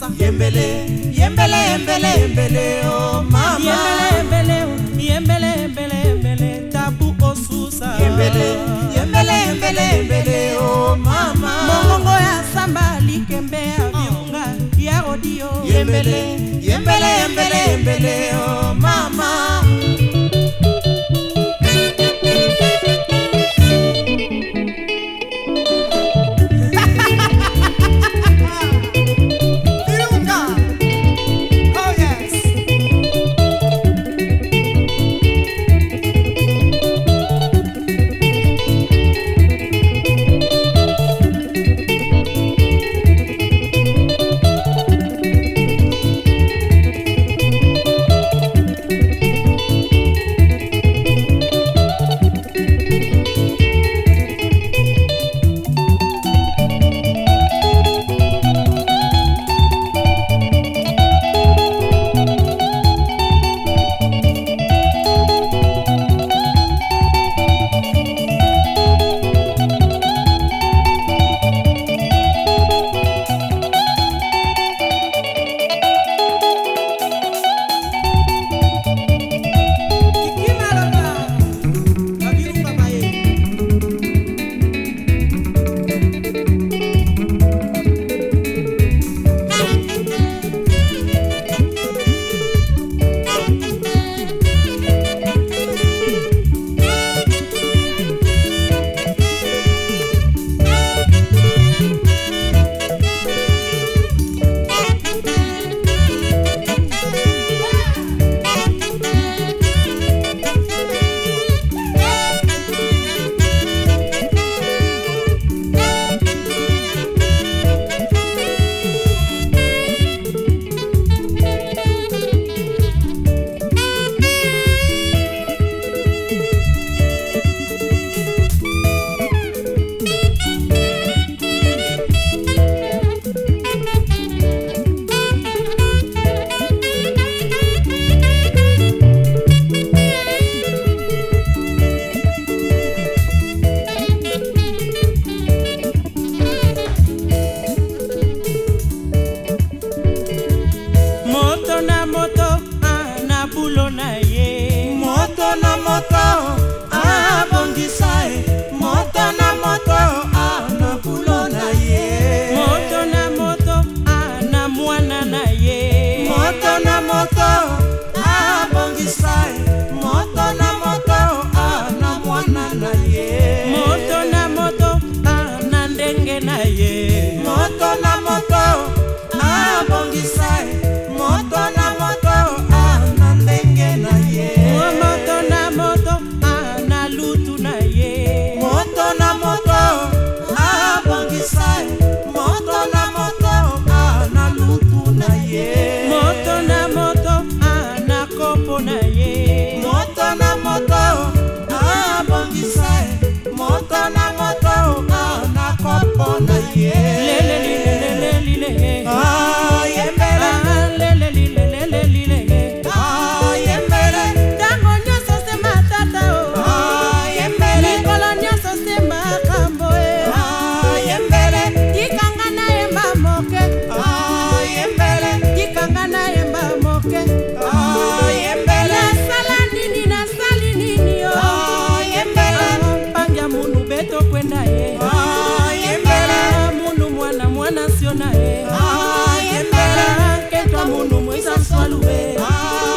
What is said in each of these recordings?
sasa yembele yembele yembele yembele o oh mama yembele oh, yembele yembele yembele tabu osusa yembele yembele yembele yembele o oh mama mongongo ya samba likembe ya viunga ya odio yembele yembele yembele yembele o mama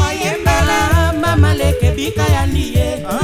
ayembela mama leke bika ya ndiye ah.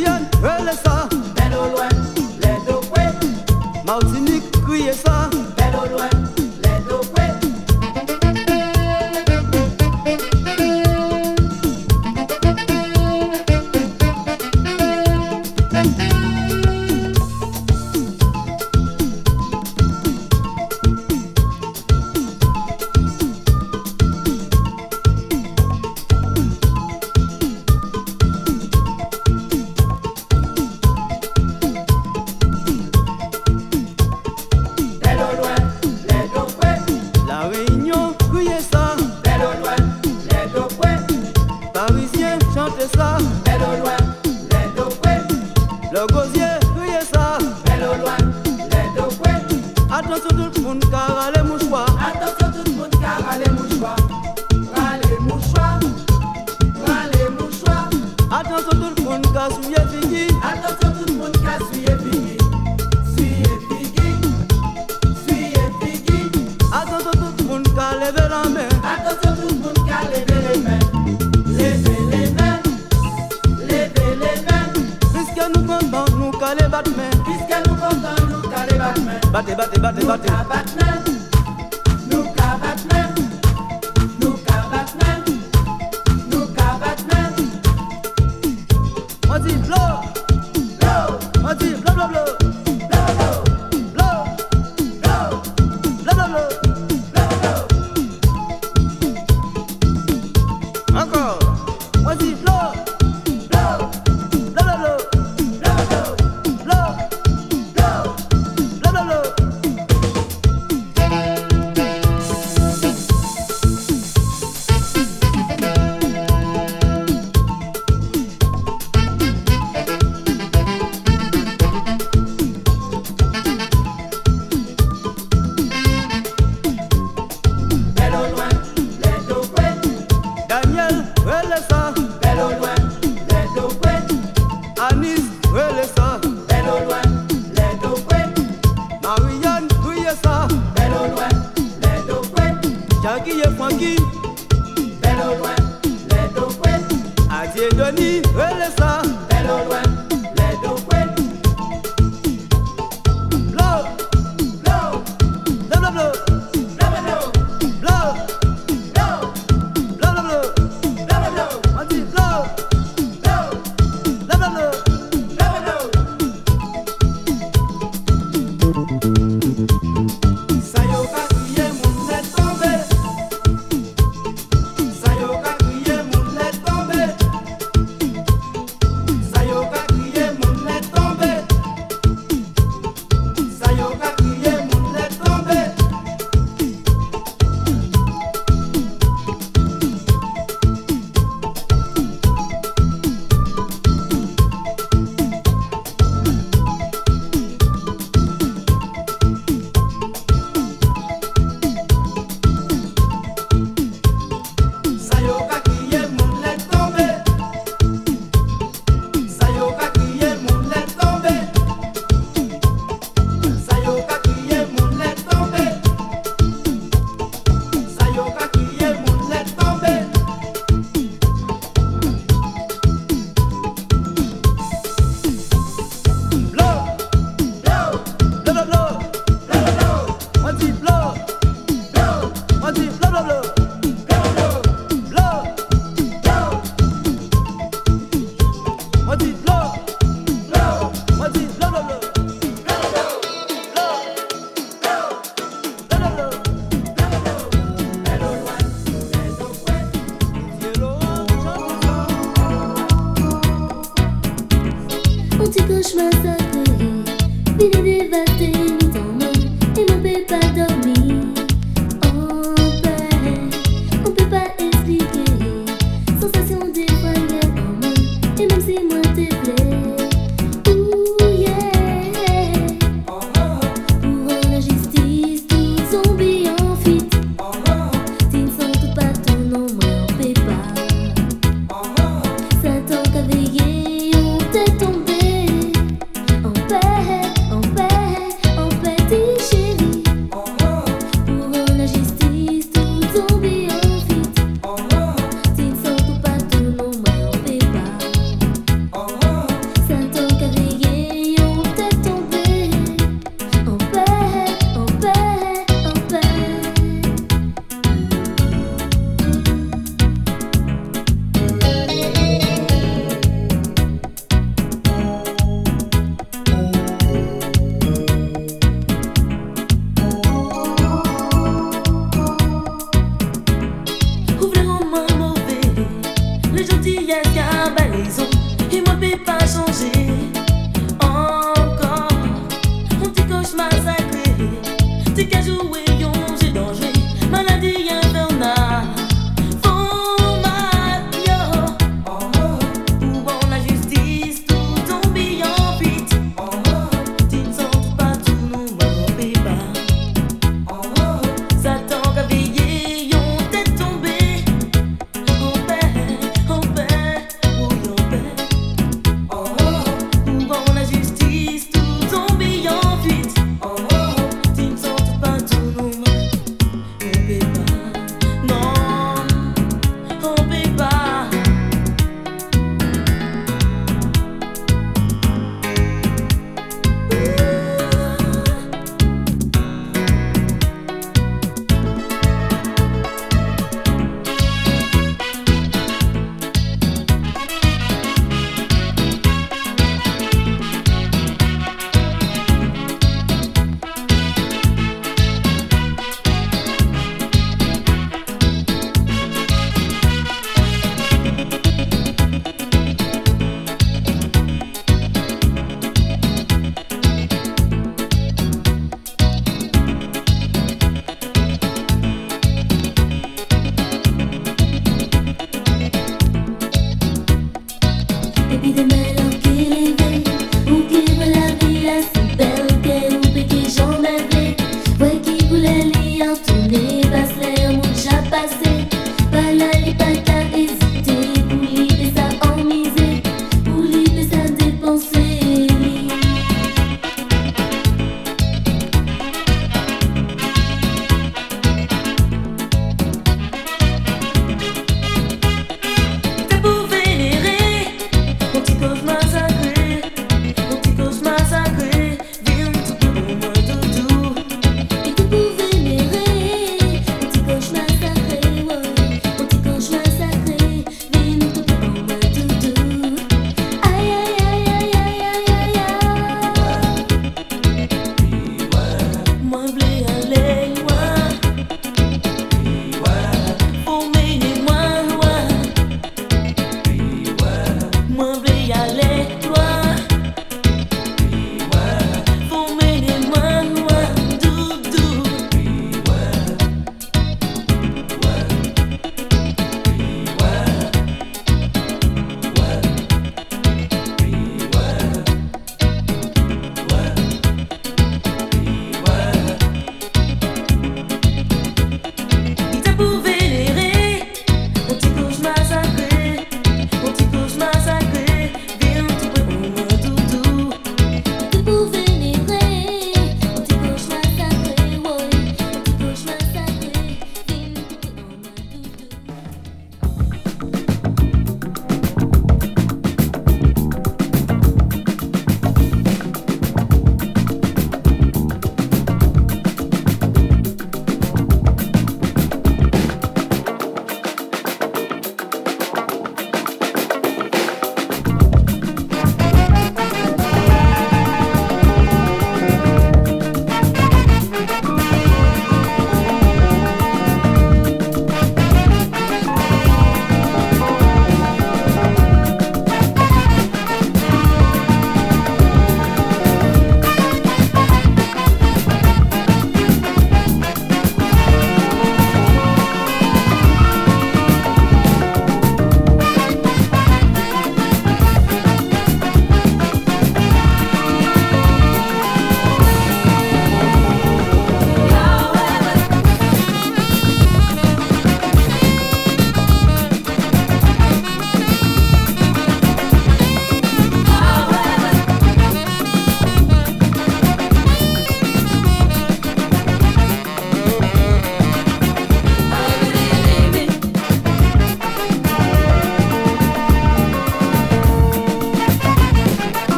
diyen öyle sağ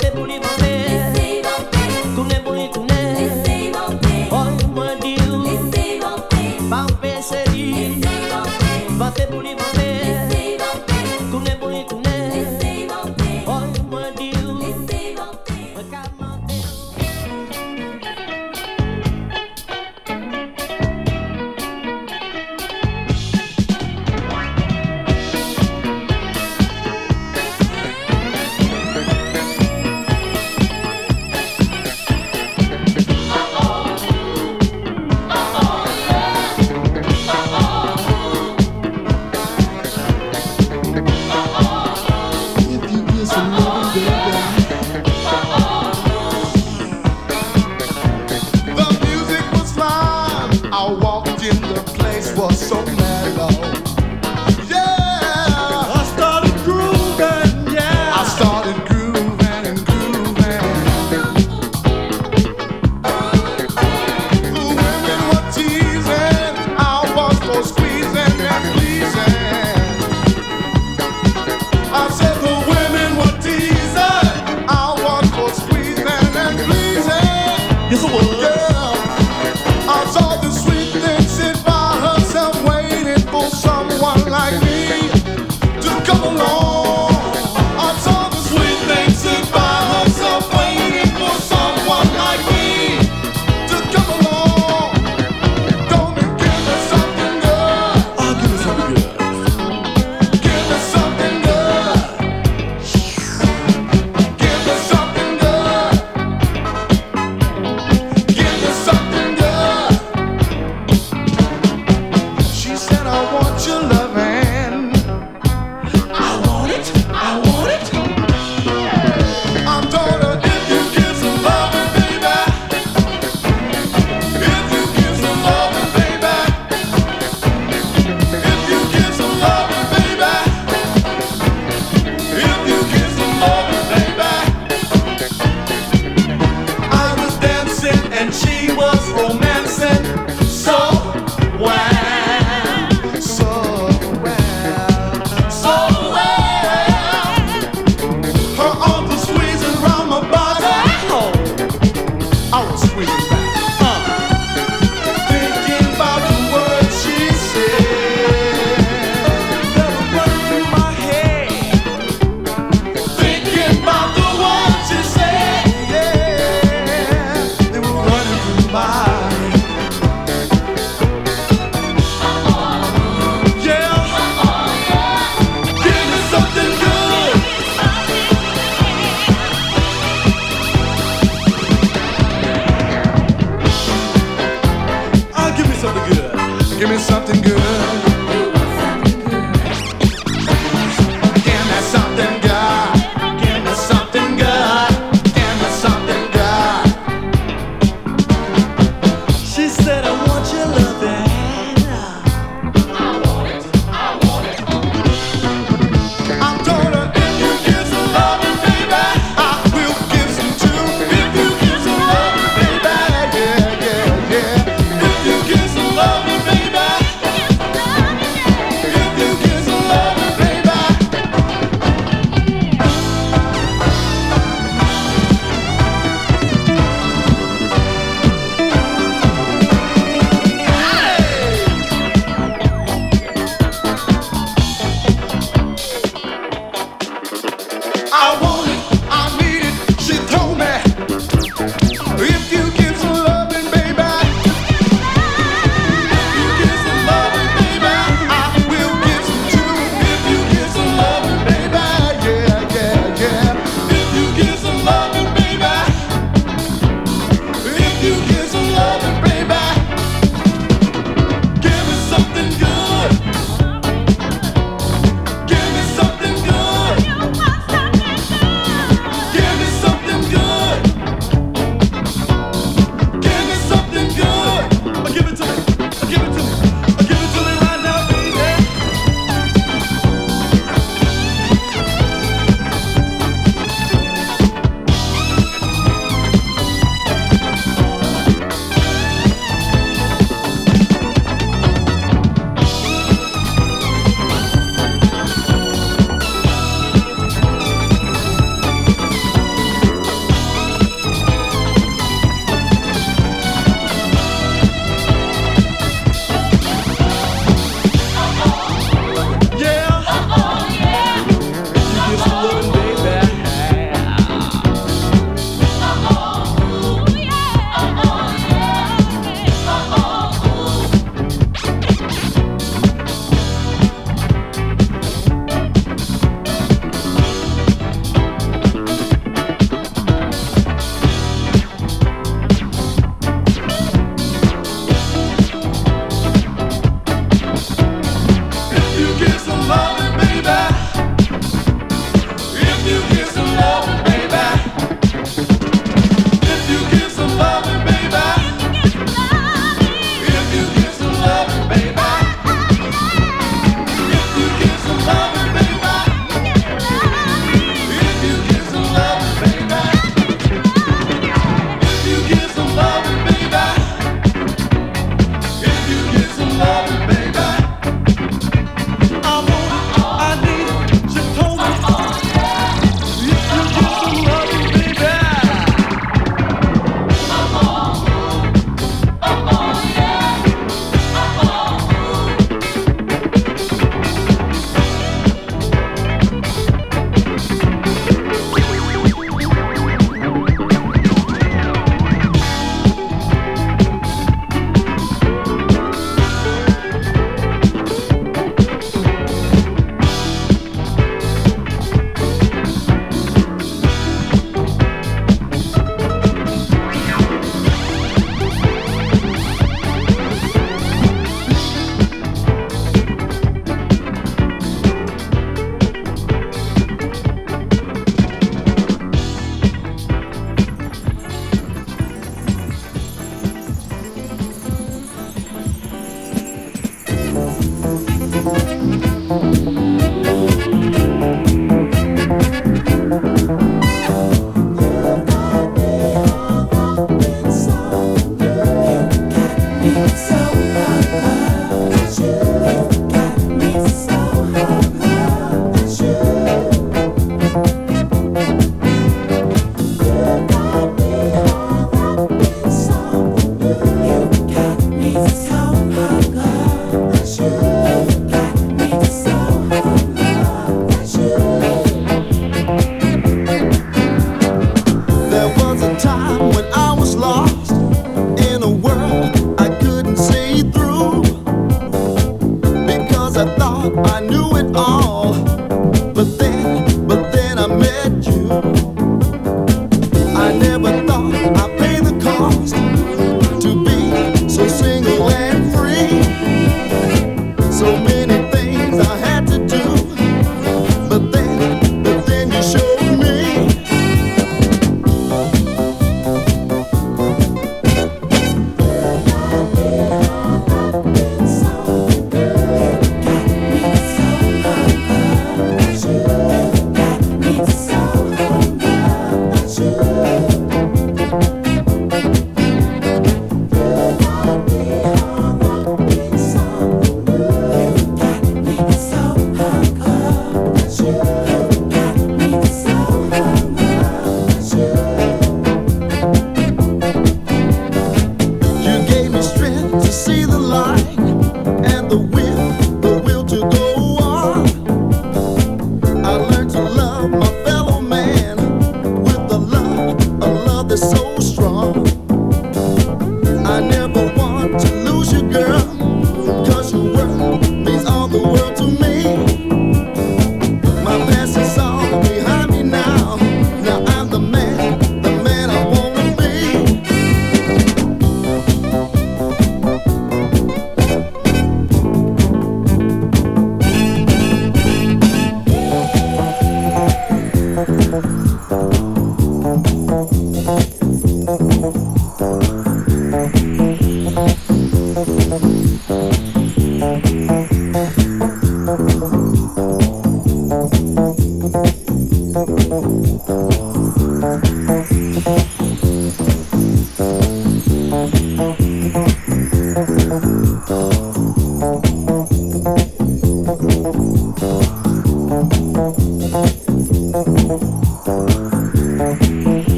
hace bonito. Thank you.